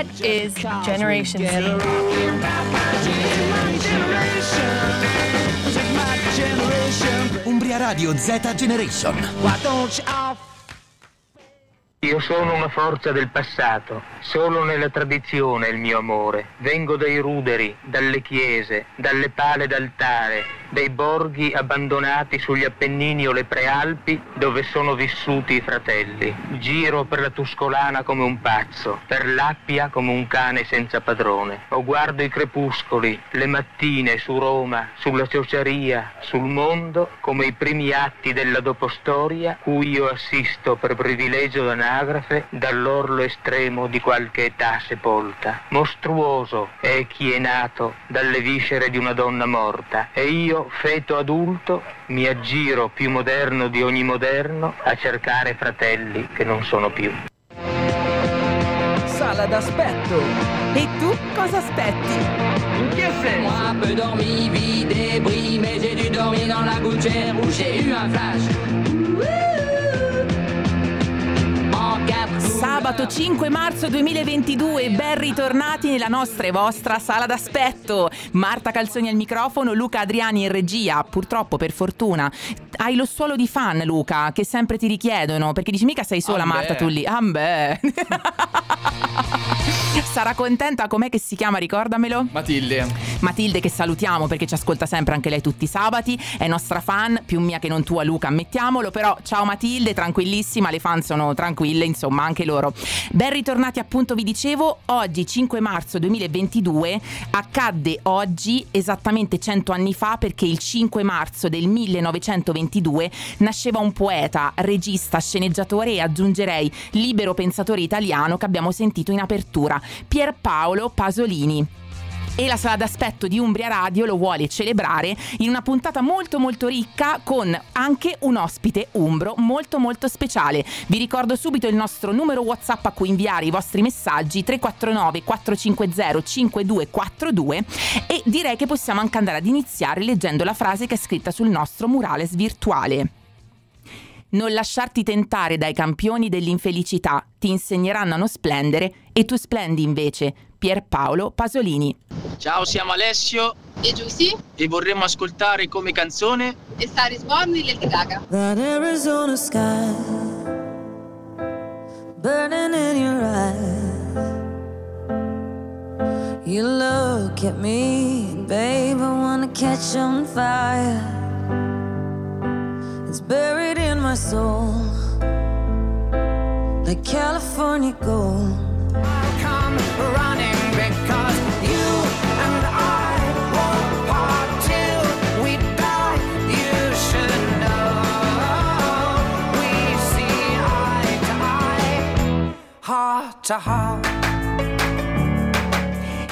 What is Generation Z? Umbria Radio Z Generation. Io sono una forza del passato, solo nella tradizione il mio amore. Vengo dai ruderi, dalle chiese, dalle pale d'altare, dei borghi abbandonati sugli Appennini o le Prealpi dove sono vissuti i fratelli. Giro per la Tuscolana come un pazzo, per l'Appia come un cane senza padrone. O guardo i crepuscoli, le mattine su Roma, sulla Ciociaria, sul mondo, come i primi atti della dopostoria cui io assisto per privilegio d'anagrafe dall'orlo estremo di qualche età sepolta. Mostruoso è chi è nato dalle viscere di una donna morta e io feto adulto, mi aggiro più moderno di ogni moderno a cercare fratelli che non sono più. Sala d'aspetto. E tu cosa aspetti? In che senso? Moi, peu dormi, vie débris, mais j'ai dû dormir dans la gouttière où j'ai eu un flash. Sabato 5 marzo 2022, ben ritornati nella nostra e vostra sala d'aspetto. Marta Calzoni al microfono, Luca Adriani in regia. Purtroppo, per fortuna, hai lo suolo di fan, Luca, che sempre ti richiedono. Perché dici mica sei sola, Ambè. Marta, tu lì. Ambè. Sarà contenta, com'è che si chiama? Ricordamelo. Matilde. Matilde che salutiamo perché ci ascolta sempre anche lei tutti i sabati, è nostra fan, più mia che non tua Luca, ammettiamolo, però ciao Matilde, tranquillissima, le fan sono tranquille, insomma anche loro. Ben ritornati appunto vi dicevo, oggi 5 marzo 2022 accadde oggi esattamente 100 anni fa perché il 5 marzo del 1922 nasceva un poeta, regista, sceneggiatore e aggiungerei libero pensatore italiano che abbiamo sentito in apertura, Pierpaolo Pasolini e la sala d'aspetto di Umbria Radio lo vuole celebrare in una puntata molto molto ricca con anche un ospite umbro molto molto speciale. Vi ricordo subito il nostro numero WhatsApp a cui inviare i vostri messaggi 349 450 5242 e direi che possiamo anche andare ad iniziare leggendo la frase che è scritta sul nostro murales virtuale. Non lasciarti tentare dai campioni dell'infelicità, ti insegneranno a non splendere e tu splendi invece. Pierpaolo Pasolini. Ciao, siamo Alessio e Giussi e vorremmo ascoltare come canzone e Star is Born di Lady Gaga. That Arizona sky burning in your eyes. You look at me, babe, I wanna catch on fire. Buried in my soul, like California gold. I come running because you and I won't part till we die. You should know we see eye to eye, heart to heart.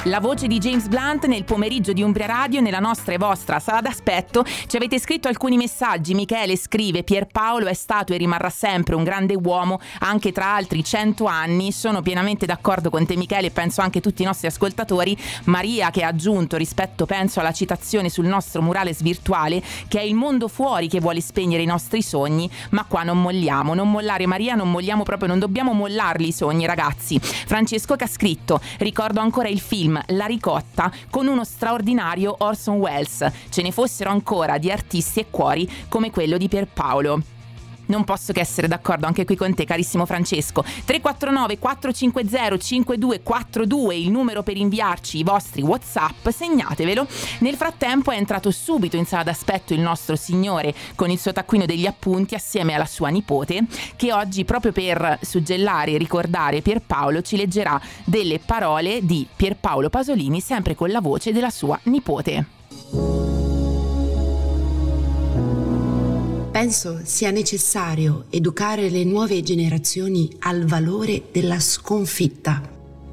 La voce di James Blunt nel pomeriggio di Umbria Radio nella nostra e vostra sala d'aspetto. Ci avete scritto alcuni messaggi. Michele scrive: Pierpaolo è stato e rimarrà sempre un grande uomo anche tra altri cento anni. Sono pienamente d'accordo con te, Michele, e penso anche tutti i nostri ascoltatori. Maria che ha aggiunto rispetto, penso, alla citazione sul nostro murales virtuale, che è il mondo fuori che vuole spegnere i nostri sogni, ma qua non molliamo. Non mollare, Maria, non molliamo proprio, non dobbiamo mollarli i sogni, ragazzi. Francesco che ha scritto: Ricordo ancora il film la ricotta con uno straordinario Orson Welles. Ce ne fossero ancora di artisti e cuori come quello di Pierpaolo. Non posso che essere d'accordo anche qui con te, carissimo Francesco. 349 450 5242 il numero per inviarci i vostri WhatsApp, segnatevelo. Nel frattempo è entrato subito in sala d'aspetto il nostro signore con il suo taccuino degli appunti assieme alla sua nipote, che oggi proprio per suggellare e ricordare Pierpaolo ci leggerà delle parole di Pierpaolo Pasolini sempre con la voce della sua nipote. Penso sia necessario educare le nuove generazioni al valore della sconfitta,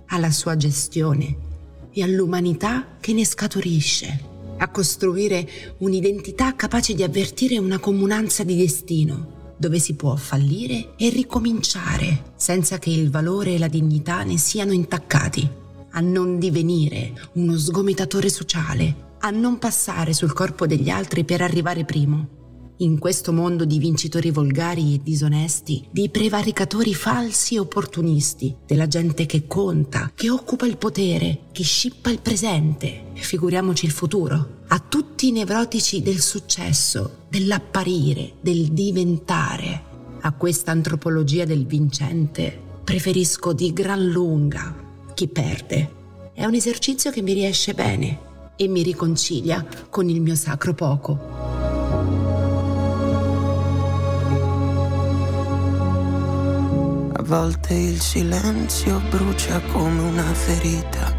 alla sua gestione e all'umanità che ne scaturisce, a costruire un'identità capace di avvertire una comunanza di destino, dove si può fallire e ricominciare senza che il valore e la dignità ne siano intaccati, a non divenire uno sgomitatore sociale, a non passare sul corpo degli altri per arrivare primo In questo mondo di vincitori volgari e disonesti, di prevaricatori falsi e opportunisti, della gente che conta, che occupa il potere, che scippa il presente, e figuriamoci il futuro, a tutti i nevrotici del successo, dell'apparire, del diventare, a questa antropologia del vincente, preferisco di gran lunga chi perde. È un esercizio che mi riesce bene e mi riconcilia con il mio sacro poco. Volte il silenzio brucia come una ferita.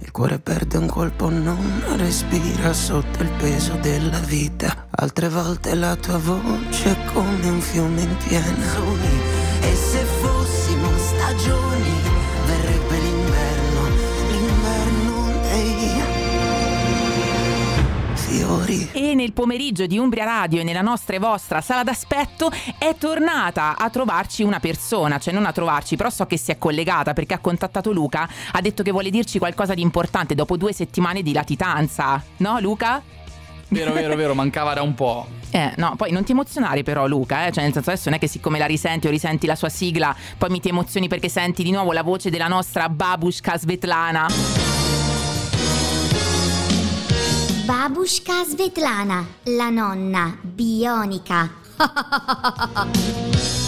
Il cuore perde un colpo, non respira sotto il peso della vita. Altre volte la tua voce è come un fiume in piena. E se fossimo stagioni, fiori. E nel pomeriggio di Umbria Radio e nella nostra e vostra sala d'aspetto è tornata a trovarci una persona, cioè non a trovarci, però so che si è collegata perché ha contattato Luca, ha detto che vuole dirci qualcosa di importante dopo due settimane di latitanza. No, Luca? Vero, vero, vero, mancava da un po'. Eh, no, poi non ti emozionare però Luca, eh? cioè nel senso adesso non è che siccome la risenti o risenti la sua sigla, poi mi ti emozioni perché senti di nuovo la voce della nostra babushka Svetlana. Babushka Svetlana, la nonna bionica.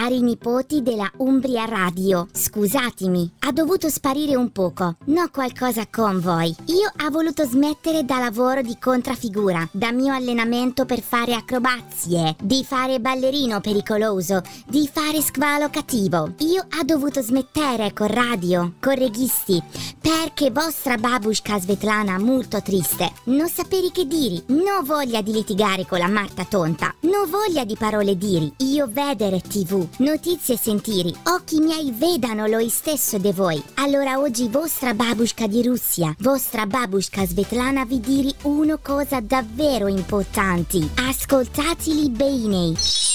Cari nipoti della Umbria Radio, scusatemi, ha dovuto sparire un poco. No qualcosa con voi. Io ho voluto smettere da lavoro di contraffigura, da mio allenamento per fare acrobazie, di fare ballerino pericoloso, di fare squalo cattivo. Io ho dovuto smettere con radio, con reghisti, perché vostra babushka Svetlana molto triste. Non sapere che diri, non voglia di litigare con la Marta tonta, non voglia di parole diri. Io vedere tv, notizie sentiri, occhi miei vedano lo stesso di voi. Allora oggi vostra babushka di Russia, vostra babushka Svetlana vi diri una cosa davvero importante. Ascoltateli bene.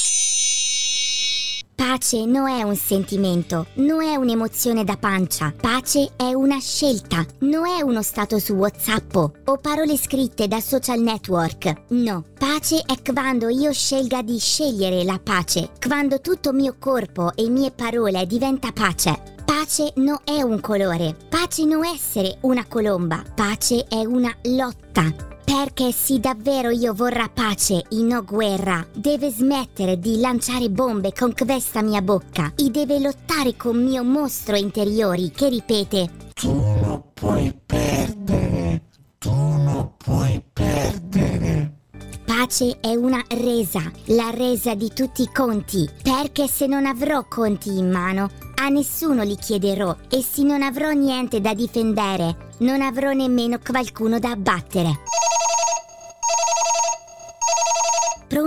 Pace non è un sentimento, non è un'emozione da pancia. Pace è una scelta, non è uno stato su WhatsApp o parole scritte da social network. No, pace è quando io scelga di scegliere la pace, quando tutto mio corpo e mie parole diventa pace. Pace non è un colore, pace non essere una colomba, pace è una lotta. Perché se davvero io vorrà pace e no guerra, deve smettere di lanciare bombe con questa mia bocca. E deve lottare con mio mostro interiori che ripete Tu non puoi perdere, tu non puoi perdere. Pace è una resa, la resa di tutti i conti, perché se non avrò conti in mano, a nessuno li chiederò. E se non avrò niente da difendere, non avrò nemmeno qualcuno da abbattere.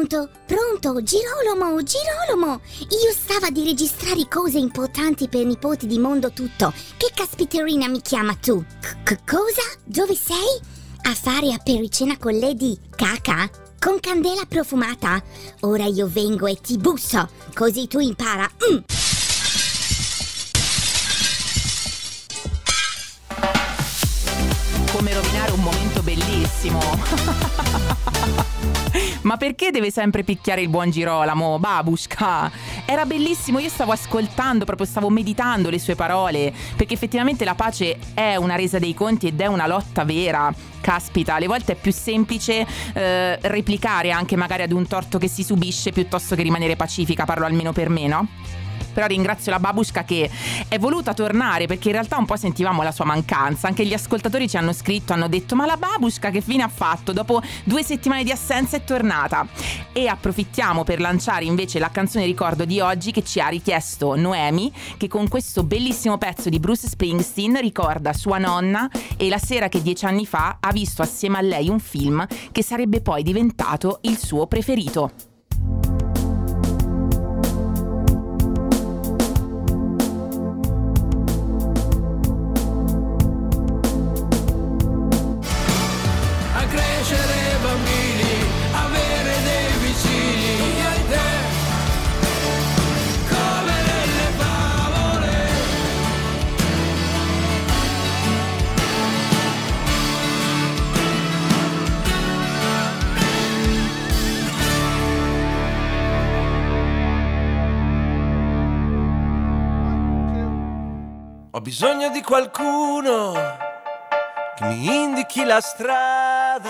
Pronto? Pronto? Girolomo, Girolomo! Io stava di registrare cose importanti per nipoti di mondo tutto. Che caspiterina mi chiama tu? C- cosa? Dove sei? A fare apericena con Lady Caca? Con candela profumata? Ora io vengo e ti busso, così tu impara. Mm. Come rovinare un momento bellissimo. Ma perché deve sempre picchiare il buon Girolamo, babushka? Era bellissimo, io stavo ascoltando, proprio stavo meditando le sue parole, perché effettivamente la pace è una resa dei conti ed è una lotta vera. Caspita, alle volte è più semplice eh, replicare anche magari ad un torto che si subisce piuttosto che rimanere pacifica, parlo almeno per me, no? Però ringrazio la babushka che è voluta tornare perché in realtà un po' sentivamo la sua mancanza. Anche gli ascoltatori ci hanno scritto, hanno detto ma la babushka che fine ha fatto? Dopo due settimane di assenza è tornata. E approfittiamo per lanciare invece la canzone ricordo di oggi che ci ha richiesto Noemi che con questo bellissimo pezzo di Bruce Springsteen ricorda sua nonna e la sera che dieci anni fa ha visto assieme a lei un film che sarebbe poi diventato il suo preferito. Ho bisogno di qualcuno che mi indichi la strada.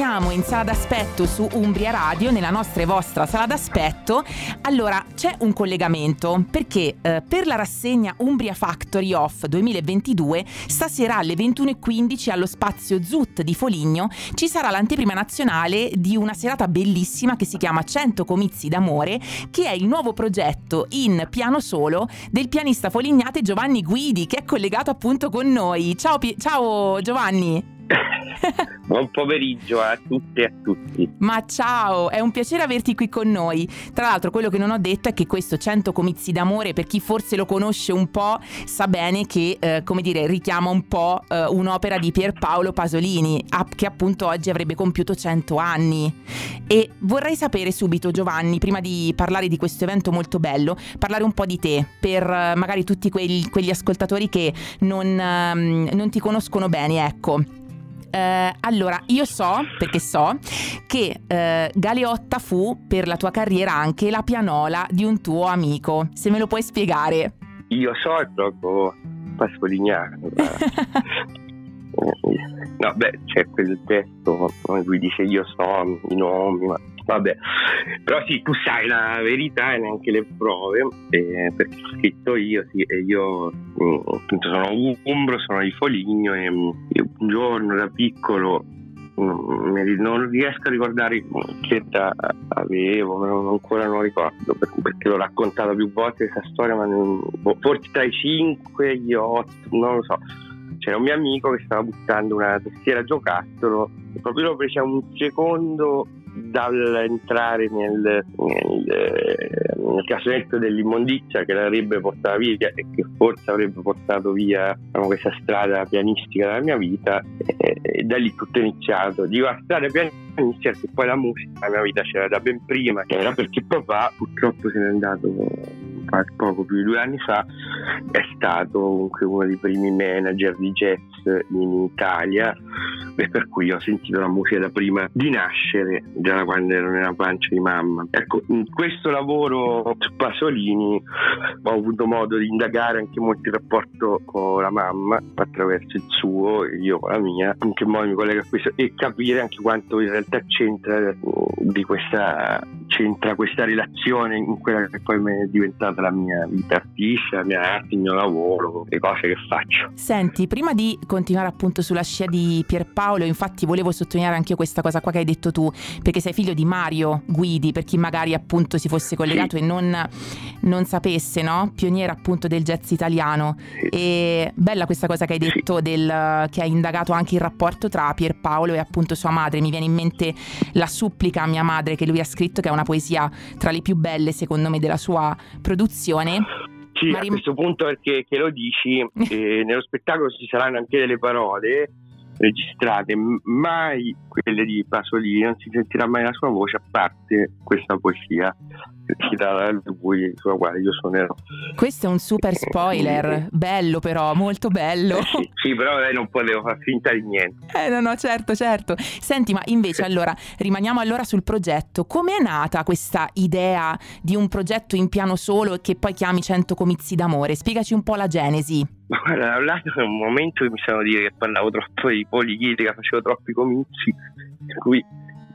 Ritorniamo in sala d'aspetto su Umbria Radio, nella nostra e vostra sala d'aspetto. Allora, c'è un collegamento perché eh, per la rassegna Umbria Factory Off 2022, stasera alle 21.15 allo spazio ZUT di Foligno ci sarà l'anteprima nazionale di una serata bellissima che si chiama 100 comizi d'amore, che è il nuovo progetto in piano solo del pianista folignate Giovanni Guidi, che è collegato appunto con noi. Ciao, Pi- ciao Giovanni! Buon pomeriggio a tutte e a tutti. Ma ciao, è un piacere averti qui con noi. Tra l'altro, quello che non ho detto è che questo 100 comizi d'amore, per chi forse lo conosce un po', sa bene che, eh, come dire, richiama un po' eh, un'opera di Pierpaolo Pasolini, che appunto oggi avrebbe compiuto 100 anni. E vorrei sapere subito, Giovanni, prima di parlare di questo evento molto bello, parlare un po' di te, per eh, magari tutti quegli, quegli ascoltatori che non, ehm, non ti conoscono bene, ecco. Eh, allora, io so, perché so, che eh, Galeotta fu per la tua carriera anche la pianola di un tuo amico. Se me lo puoi spiegare. Io so è proprio Pascolignano. Beh, c'è quel testo in cui dice io so i nomi, ma vabbè. Però sì, tu sai la verità e neanche le prove, eh, perché ho scritto io, sì, e io mm, appunto sono umbro, sono di Foligno e, mm, un giorno da piccolo mm, non riesco a ricordare che età avevo, ancora non ricordo perché l'ho raccontata più volte questa storia, ma boh, forse tra i 5 e gli 8, non lo so. C'era un mio amico che stava buttando una tastiera giocattolo e proprio lo fece un secondo dall'entrare nel, nel, nel cassonetto dell'immondizia che l'avrebbe portata via e che forse avrebbe portato via diciamo, questa strada pianistica della mia vita e, e da lì tutto è iniziato. Dico la strada pianistica perché poi la musica nella mia vita c'era da ben prima, che era perché papà purtroppo se n'è andato poco più di due anni fa, è stato comunque uno dei primi manager di jazz in Italia e per cui ho sentito la musica da prima di nascere, già da quando ero nella pancia di mamma. Ecco, in questo lavoro su Pasolini ho avuto modo di indagare anche molto il rapporto con la mamma attraverso il suo, io con la mia, in che modo mi collega a questo e capire anche quanto in realtà c'entra di questa c'entra questa relazione in quella che poi mi è diventata la mia vita artistica, la mia arte, il mio lavoro, le cose che faccio. Senti, prima di continuare appunto sulla scia di Pierpaolo, infatti volevo sottolineare anche questa cosa qua che hai detto tu, perché sei figlio di Mario Guidi, per chi magari appunto si fosse collegato sì. e non, non, sapesse, no? Pioniere appunto del jazz italiano. Sì. E bella questa cosa che hai detto sì. del, che hai indagato anche il rapporto tra Pierpaolo e appunto sua madre. Mi viene in mente la supplica a mia madre che lui ha scritto, che è una poesia tra le più belle secondo me della sua produzione. Sì, a questo punto perché lo dici, eh, nello spettacolo ci saranno anche delle parole registrate, mai quelle di Pasolini, non si sentirà mai la sua voce a parte questa poesia citata da lui sulla quale io suonerò. Questo è un super spoiler, bello però, molto bello. Eh sì, sì, però eh, non potevo far finta di niente. Eh no, no, certo, certo. Senti, ma invece allora, rimaniamo allora sul progetto. Come è nata questa idea di un progetto in piano solo e che poi chiami 100 comizi d'amore? Spiegaci un po' la genesi. Ma guarda, da un lato è un momento che mi sembra dire che parlavo troppo di politica, facevo troppi comizi, per cui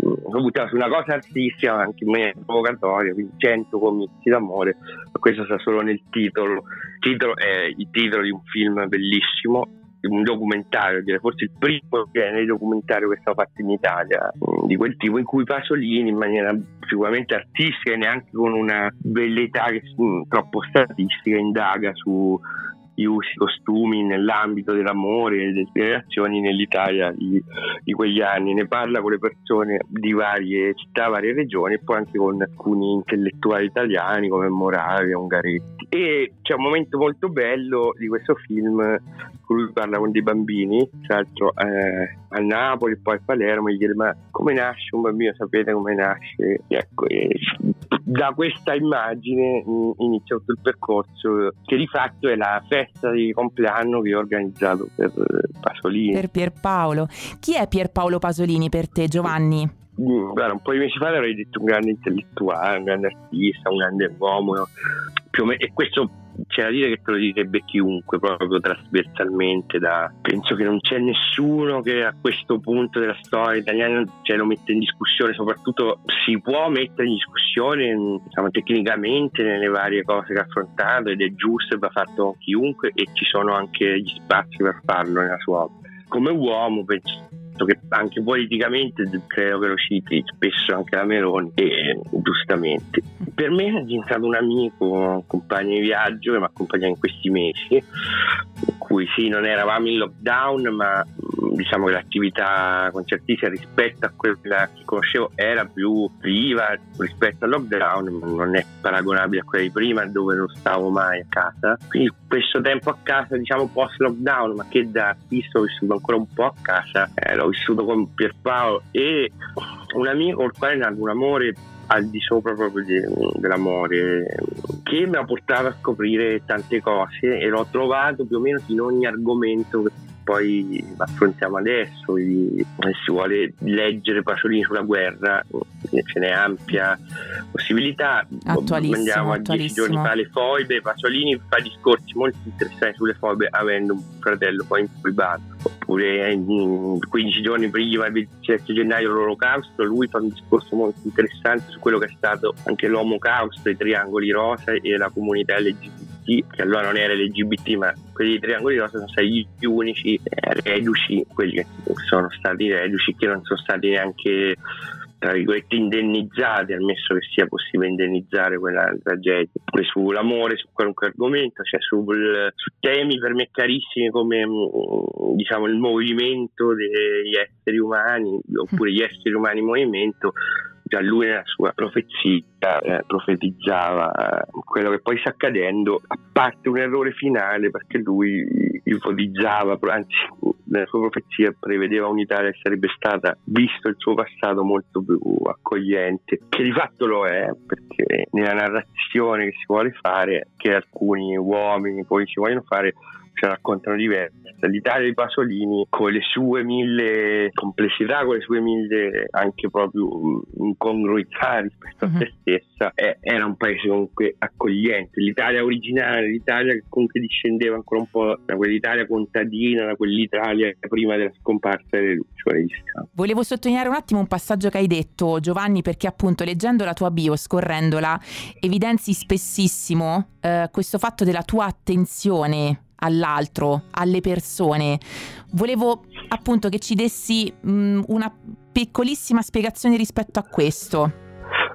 ho buttato su una cosa artistica anche in maniera provocatoria, quindi 100 comizi d'amore, questo sta solo nel titolo. Il titolo è il titolo di un film bellissimo, un documentario, direi forse il primo genere documentario che è stato fatto in Italia mm, di quel tipo in cui Pasolini in maniera sicuramente artistica e neanche con una bellezza mh, troppo statistica indaga su gli usi, i costumi nell'ambito dell'amore e delle relazioni nell'Italia di, di, quegli anni. Ne parla con le persone di varie città, varie regioni e poi anche con alcuni intellettuali italiani come Moravia, Ungaretti. E c'è un momento molto bello di questo film con lui parla con dei bambini, tra l'altro eh, a Napoli, poi a Palermo, gli chiede ma come nasce un bambino, sapete come nasce? Ecco, e da questa immagine inizia tutto il percorso che di fatto è la festa di compleanno che ho organizzato per Pasolini. Per Pierpaolo. Chi è Pierpaolo Pasolini per te Giovanni? mm, guarda, un po' di mesi fa avrei detto un grande intellettuale, un grande artista, un grande uomo, più o meno, e questo c'è da dire che te lo direbbe chiunque proprio trasversalmente da... penso che non c'è nessuno che a questo punto della storia italiana cioè, lo mette in discussione soprattutto si può mettere in discussione diciamo, tecnicamente nelle varie cose che ha affrontato ed è giusto e va fatto chiunque e ci sono anche gli spazi per farlo nella sua opera. Come uomo penso che anche politicamente credo che lo citi spesso anche la Meloni e giustamente. Per me è diventato un amico un compagno di viaggio che mi accompagna in questi mesi in cui sì non eravamo in lockdown ma diciamo che l'attività concertistica rispetto a quella che conoscevo era più viva rispetto al lockdown non è paragonabile a quella di prima dove non stavo mai a casa. Quindi questo tempo a casa diciamo post lockdown ma che da artista ho vissuto ancora un po' a casa eh, l'ho vissuto con Pierpaolo e un amico con il quale nato un amore al di sopra proprio di, dell'amore che mi ha portato a scoprire tante cose e l'ho trovato più o meno in ogni argomento poi affrontiamo adesso se si vuole leggere Pasolini sulla guerra ce n'è ampia possibilità. Andiamo a dieci giorni fa le foibe Pasolini fa discorsi molto interessanti sulle foibe avendo un fratello poi infoibato oppure in 15 giorni prima del 27 gennaio dell'olocausto lui fa un discorso molto interessante su quello che è stato anche l'omocausto i triangoli rosa e la comunità LGBT che allora non era LGBT ma quelli triangoli rosa sono stati gli unici reduci quelli che sono stati reduci che non sono stati neanche tra virgolette indennizzati, ammesso che sia possibile indennizzare quella tragedia. Poi sull'amore, su qualunque argomento, cioè sul, su temi per me carissimi come mm, diciamo il movimento degli esseri umani oppure gli esseri umani in movimento già lui nella sua profezia eh, profetizzava eh, quello che poi sta accadendo, a parte un errore finale perché lui ipotizzava, anzi nella sua profezia prevedeva un'Italia che sarebbe stata, visto il suo passato, molto più accogliente, che di fatto lo è, perché nella narrazione che si vuole fare, che alcuni uomini poi si vogliono fare, ce raccontano diverse. L'Italia di Pasolini, con le sue mille complessità, con le sue mille anche proprio incongruità rispetto uh-huh. a se stessa, è, era un paese comunque accogliente. L'Italia originale, l'Italia che comunque discendeva ancora un po' da quell'Italia contadina, da quell'Italia prima della scomparsa delle lucciole di Stato. Volevo sottolineare un attimo un passaggio che hai detto, Giovanni, perché appunto leggendo la tua bio, scorrendola, evidenzi spessissimo eh, questo fatto della tua attenzione all'altro, alle persone. Volevo appunto che ci dessi mh, una piccolissima spiegazione rispetto a questo.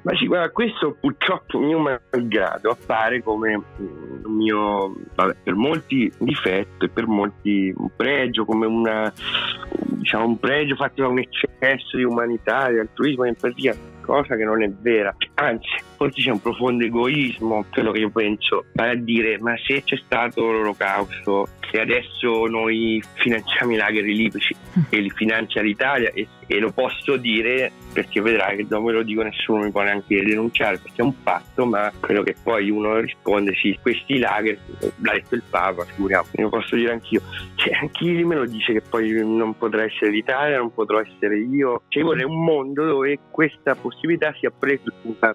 Ma sì, guarda, questo purtroppo mio malgrado appare come un mio, vabbè, per molti difetto e per molti un pregio, come una, diciamo, un pregio fatto da un eccesso di umanità, di altruismo, di empatia, cosa che non è vera. Anzi, forse c'è un profondo egoismo, quello che io penso, vale a dire, ma se c'è stato l'olocausto e adesso noi finanziamo i laghi libici e li finanzia l'Italia e, e, lo posso dire perché vedrai che dopo me lo dico nessuno mi può neanche denunciare perché è un fatto ma quello che poi uno risponde sì questi lager l'ha detto il Papa figuriamo lo posso dire anch'io. Cioè chi me lo dice che poi non potrà essere l'Italia non potrò essere io. Cioè vorrei un mondo dove questa possibilità sia presa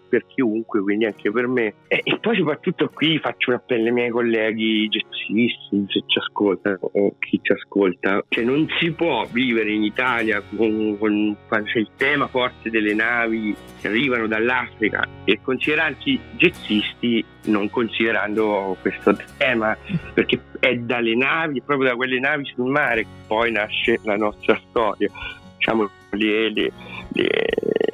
per chiunque quindi anche per me e, e poi soprattutto qui faccio un appello ai miei colleghi gestisti se ci ascolta o chi ci ascolta, cioè non si può vivere in Italia con, con, c'è il tema forte delle navi che arrivano dall'Africa e considerarci jazzisti non considerando questo tema, perché è dalle navi, proprio da quelle navi sul mare che poi nasce la nostra storia. Diciamo le, le, le,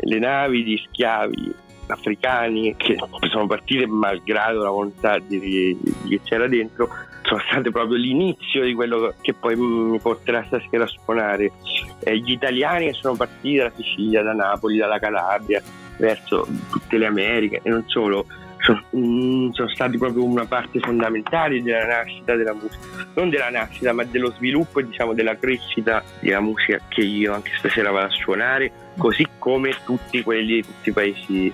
le navi di schiavi africani che sono partite malgrado la volontà di, che c'era dentro sono state proprio l'inizio di quello che poi mi porterà stasera a suonare. Eh, gli italiani che sono partiti dalla Sicilia, da Napoli, dalla Calabria, verso tutte le Americhe e non solo, sono, mm, stati proprio una parte fondamentale della nascita della musica, non della nascita ma dello sviluppo e diciamo della crescita della musica che io anche stasera vado a suonare, così come tutti quelli di tutti i paesi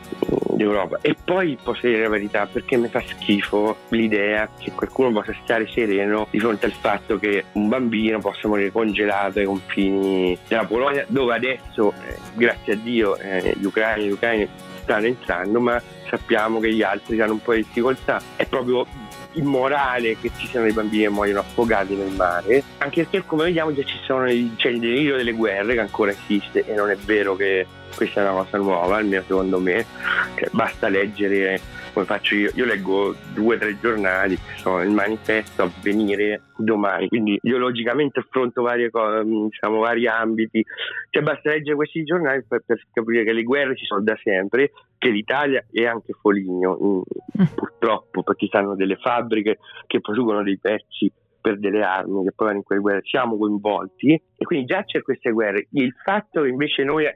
d'Europa. E poi posso dire la verità, perché mi fa schifo l'idea che qualcuno possa stare sereno di fronte al fatto che un bambino possa morire congelato ai confini della Polonia, dove adesso, eh, grazie a Dio, eh, gli ucraini gli ucraini stanno entrando, ma sappiamo che gli altri hanno un po' di difficoltà. È proprio immorale che ci siano dei bambini che muoiono affogati nel mare, anche perché come vediamo già ci sono i, c'è il delirio delle guerre che ancora esiste e non è vero che questa è una cosa nuova, almeno secondo me, cioè, basta leggere come faccio io, io leggo due o tre giornali, sono il manifesto a venire domani, quindi ideologicamente affronto varie cose, diciamo, vari ambiti, cioè basta leggere questi giornali per, per, capire che le guerre ci sono da sempre, che l'Italia è anche Foligno, mm. purtroppo, perché stanno delle fabbriche che producono dei pezzi per delle armi che poi vanno in quelle guerre, siamo coinvolti e quindi già c'è queste guerre. Il fatto che invece noi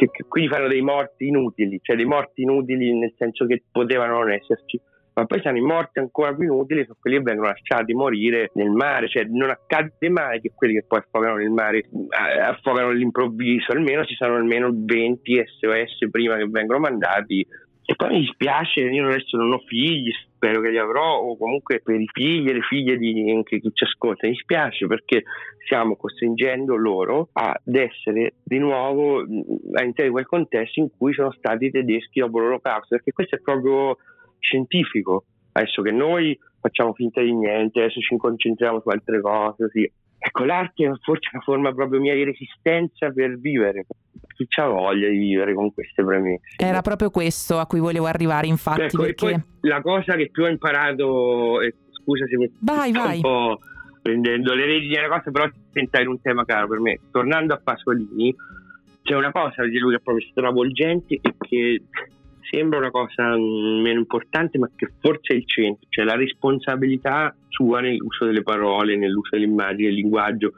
che, che quindi fanno dei morti inutili, cioè dei morti inutili nel senso che potevano non esserci, ma poi sono i morti ancora più inutili, sono quelli che vengono lasciati morire nel mare, cioè non accade mai che quelli che poi affogano nel mare eh, affogano all'improvviso, almeno ci sono almeno 20 SOS prima che vengono mandati e poi mi dispiace, io adesso non ho figli, spero che li avrò, o comunque per i figli e le figlie di anche chi ci ascolta, mi dispiace perché stiamo costringendo loro ad essere di nuovo all'interno di quel contesto in cui sono stati i tedeschi dopo l'olocausto, perché questo è proprio scientifico. Adesso che noi facciamo finta di niente, adesso ci concentriamo su altre cose, sì. Ecco, l'arte è forse una forma proprio mia di resistenza per vivere. Chi ha voglia di vivere con queste premesse? Era proprio questo a cui volevo arrivare, infatti. Ecco, perché... la cosa che più ho imparato, eh, scusa se mi vai, vai. un po' prendendo le redini della cosa, però entrare in un tema caro per me. Tornando a Pasolini, c'è una cosa di lui che è proprio stravolgente e che sembra una cosa meno importante, ma che forse è il centro, cioè la responsabilità sua nell'uso delle parole, nell'uso delle immagini, del linguaggio.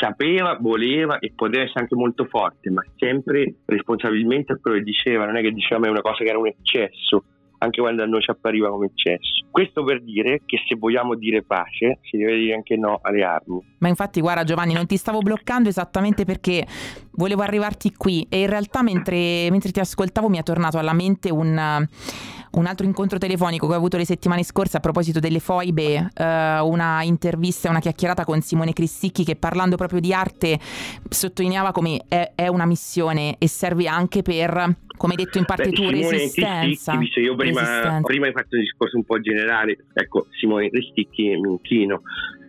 Sapeva, voleva e poteva essere anche molto forte, ma sempre responsabilmente a quello che diceva, non è che diceva è una cosa che era un eccesso, anche quando a noi ci appariva come eccesso. Questo per dire che se vogliamo dire pace si deve dire anche no alle armi. Ma infatti guarda Giovanni, non ti stavo bloccando esattamente perché volevo arrivarti qui e in realtà mentre, mentre ti ascoltavo mi è tornato alla mente un un altro incontro telefonico che ho avuto le settimane scorse a proposito delle foibe, eh, una intervista una chiacchierata con Simone Cristicchi che parlando proprio di arte sottolineava come è, è una missione e serve anche per come hai detto in parte Beh, Simone resistenza. Cristicchi, io prima, prima hai fatto un discorso un po' generale, ecco, Simone Cristicchi mi inchino,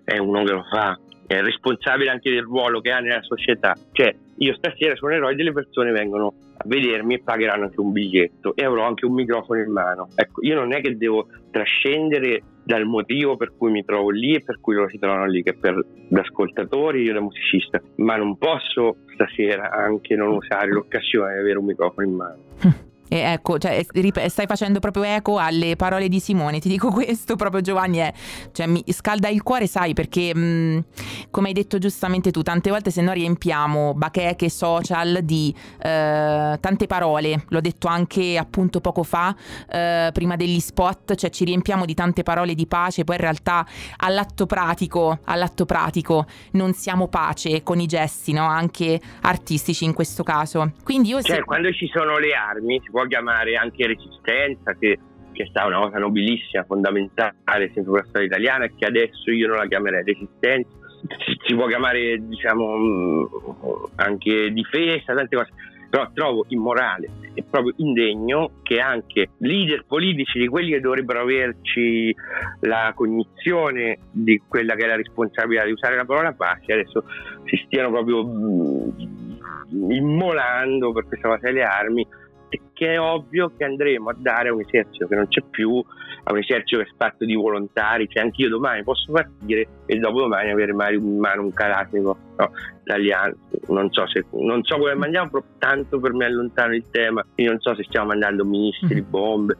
è uno che lo fa, è responsabile anche del ruolo che ha nella società. Cioè, io stasera sono eroe, delle persone vengono a vedermi e pagheranno anche un biglietto e avrò anche un microfono in mano. Ecco, io non è che devo trascendere dal motivo per cui mi trovo lì e per cui loro si trovano lì, che per l'ascoltatore io da musicista, ma non posso stasera anche non usare l'occasione di avere un microfono in mano. E ecco, cioè, stai facendo proprio eco alle parole di Simone. Ti dico questo proprio, Giovanni, è, cioè, mi scalda il cuore, sai, perché mh, come hai detto giustamente tu, tante volte se noi riempiamo bacheche social di eh, tante parole, l'ho detto anche appunto poco fa, eh, prima degli spot, cioè ci riempiamo di tante parole di pace, poi in realtà all'atto pratico, all'atto pratico non siamo pace con i gesti, no? Anche artistici in questo caso. Quindi io... Cioè, se... quando ci sono le armi, si può chiamare anche resistenza, che, che è stata una cosa nobilissima, fondamentale sempre per la storia italiana, che adesso io non la chiamerei resistenza, si può chiamare diciamo mm, anche difesa, tante cose. Però trovo immorale e proprio indegno che anche leader politici di quelli che dovrebbero averci la cognizione di quella che è la responsabilità di usare la parola pace adesso si stiano proprio mm, immolando per questa cosa delle armi che è ovvio che andremo a dare a un esercito che non c'è più, a un esercito che è fatto di volontari, cioè anche io domani posso partire e dopodomani avere in mano un calatico no, italiano, non so, se, non so come mangiamo, però tanto per me è lontano il tema, quindi non so se stiamo mandando ministri, mm. bombe,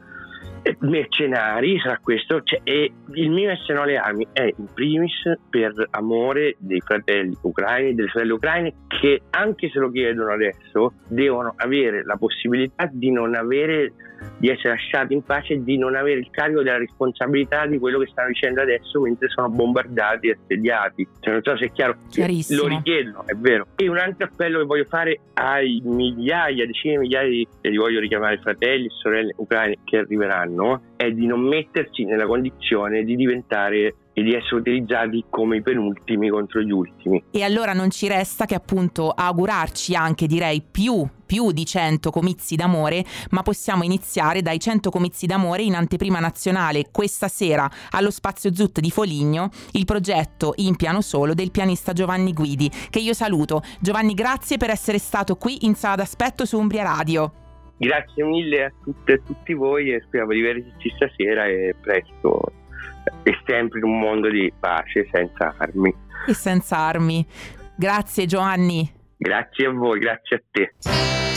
mercenari sarà questo cioè, e il mio essere no alle armi è in primis per amore dei fratelli ucraini delle sorelle ucraine che anche se lo chiedono adesso devono avere la possibilità di non avere di essere lasciati in pace e di non avere il carico della responsabilità di quello che stanno dicendo adesso mentre sono bombardati e assediati. Cioè, non so se è chiaro, lo richiedono, è vero. E un altro appello che voglio fare ai migliaia, decine di migliaia di, e li voglio richiamare fratelli e sorelle ucraine che arriveranno, è di non mettersi nella condizione di diventare e di essere utilizzati come i penultimi contro gli ultimi. E allora non ci resta che appunto augurarci anche direi più più di 100 comizi d'amore, ma possiamo iniziare dai 100 comizi d'amore in anteprima nazionale questa sera allo Spazio Zut di Foligno, il progetto in piano solo del pianista Giovanni Guidi, che io saluto. Giovanni, grazie per essere stato qui in sala d'aspetto su Umbria Radio. Grazie mille a tutte e tutti voi e speriamo di vederci stasera e presto e sempre in un mondo di pace senza armi. E senza armi. Grazie Giovanni. Grazie a voi, grazie a te.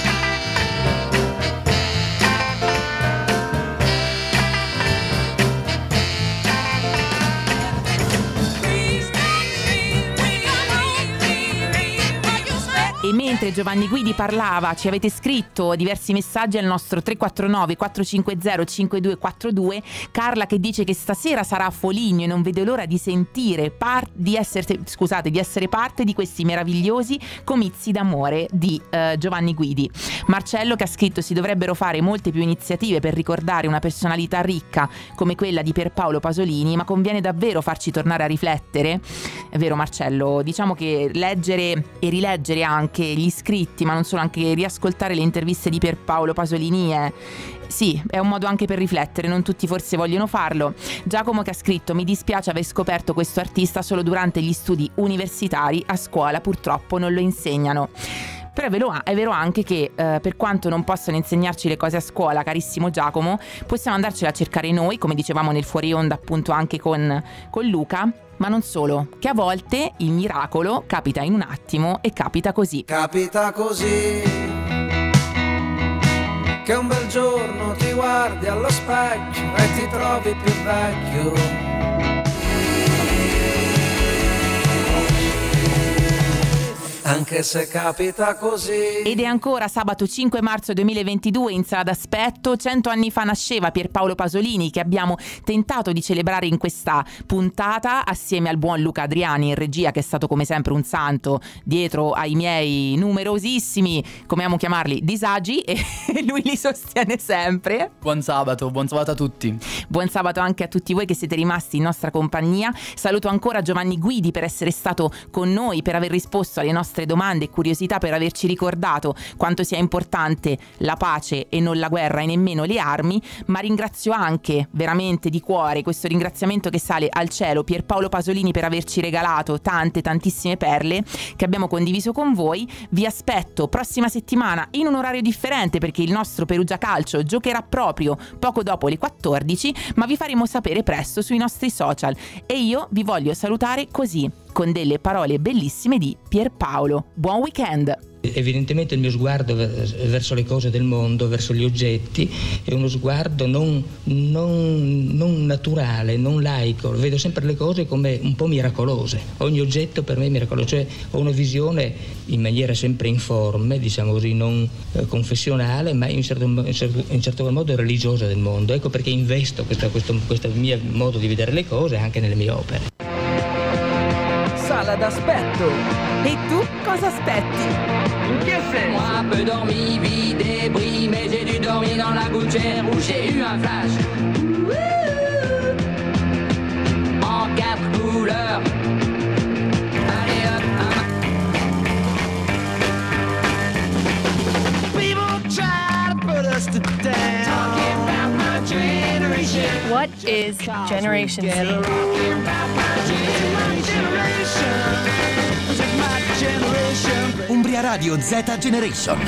Mentre Giovanni Guidi parlava, ci avete scritto diversi messaggi al nostro 349 450 5242. Carla che dice che stasera sarà a Foligno e non vede l'ora di sentire par- di, essere, scusate, di essere parte di questi meravigliosi comizi d'amore di uh, Giovanni Guidi. Marcello che ha scritto si dovrebbero fare molte più iniziative per ricordare una personalità ricca come quella di Pierpaolo Pasolini, ma conviene davvero farci tornare a riflettere. È vero Marcello, diciamo che leggere e rileggere anche anche gli iscritti, ma non solo, anche riascoltare le interviste di Pierpaolo Pasolini è sì, è un modo anche per riflettere, non tutti forse vogliono farlo. Giacomo che ha scritto mi dispiace aver scoperto questo artista solo durante gli studi universitari, a scuola purtroppo non lo insegnano. Però è vero, anche che eh, per quanto non possano insegnarci le cose a scuola, carissimo Giacomo, possiamo andarcela a cercare noi, come dicevamo nel fuori onda appunto anche con, con Luca, ma non solo, che a volte il miracolo capita in un attimo e capita così. Capita così. Che un bel giorno ti guardi allo specchio e ti trovi più vecchio anche se capita così. Ed è ancora sabato 5 marzo 2022 in sala d'aspetto. Cento anni fa nasceva Pierpaolo Pasolini che abbiamo tentato di celebrare in questa puntata assieme al buon Luca Adriani in regia che è stato come sempre un santo dietro ai miei numerosissimi, come amo chiamarli, disagi e lui li sostiene sempre. Buon sabato, buon sabato a tutti. Buon sabato anche a tutti voi che siete rimasti in nostra compagnia. Saluto ancora Giovanni Guidi per essere stato con noi, per aver risposto alle nostre nostre domande e curiosità per averci ricordato quanto sia importante la pace e non la guerra e nemmeno le armi, ma ringrazio anche veramente di cuore questo ringraziamento che sale al cielo Pierpaolo Pasolini per averci regalato tante tantissime perle che abbiamo condiviso con voi. Vi aspetto prossima settimana in un orario differente perché il nostro Perugia Calcio giocherà proprio poco dopo le 14, ma vi faremo sapere presto sui nostri social e io vi voglio salutare così con delle parole bellissime di Pierpaolo. Buon weekend! Evidentemente il mio sguardo verso le cose del mondo, verso gli oggetti, è uno sguardo non, non, non, naturale, non laico. Vedo sempre le cose come un po' miracolose. Ogni oggetto per me è miracoloso, cioè ho una visione in maniera sempre informe, diciamo così, non eh, confessionale, ma in certo, in, certo, modo religiosa del mondo. Ecco perché investo questo mio modo di vedere le cose anche nelle mie opere sala d'aspetto. E tu cosa aspetti? In che senso? Moi, peu dormi, vie débris, mais j'ai dû dormir dans la gouttière où j'ai eu un flash. En quatre couleurs. Allez hop, hop. People try to put us to down. Talking about my generation. What is Generation Z? Umbria Radio Z Generation.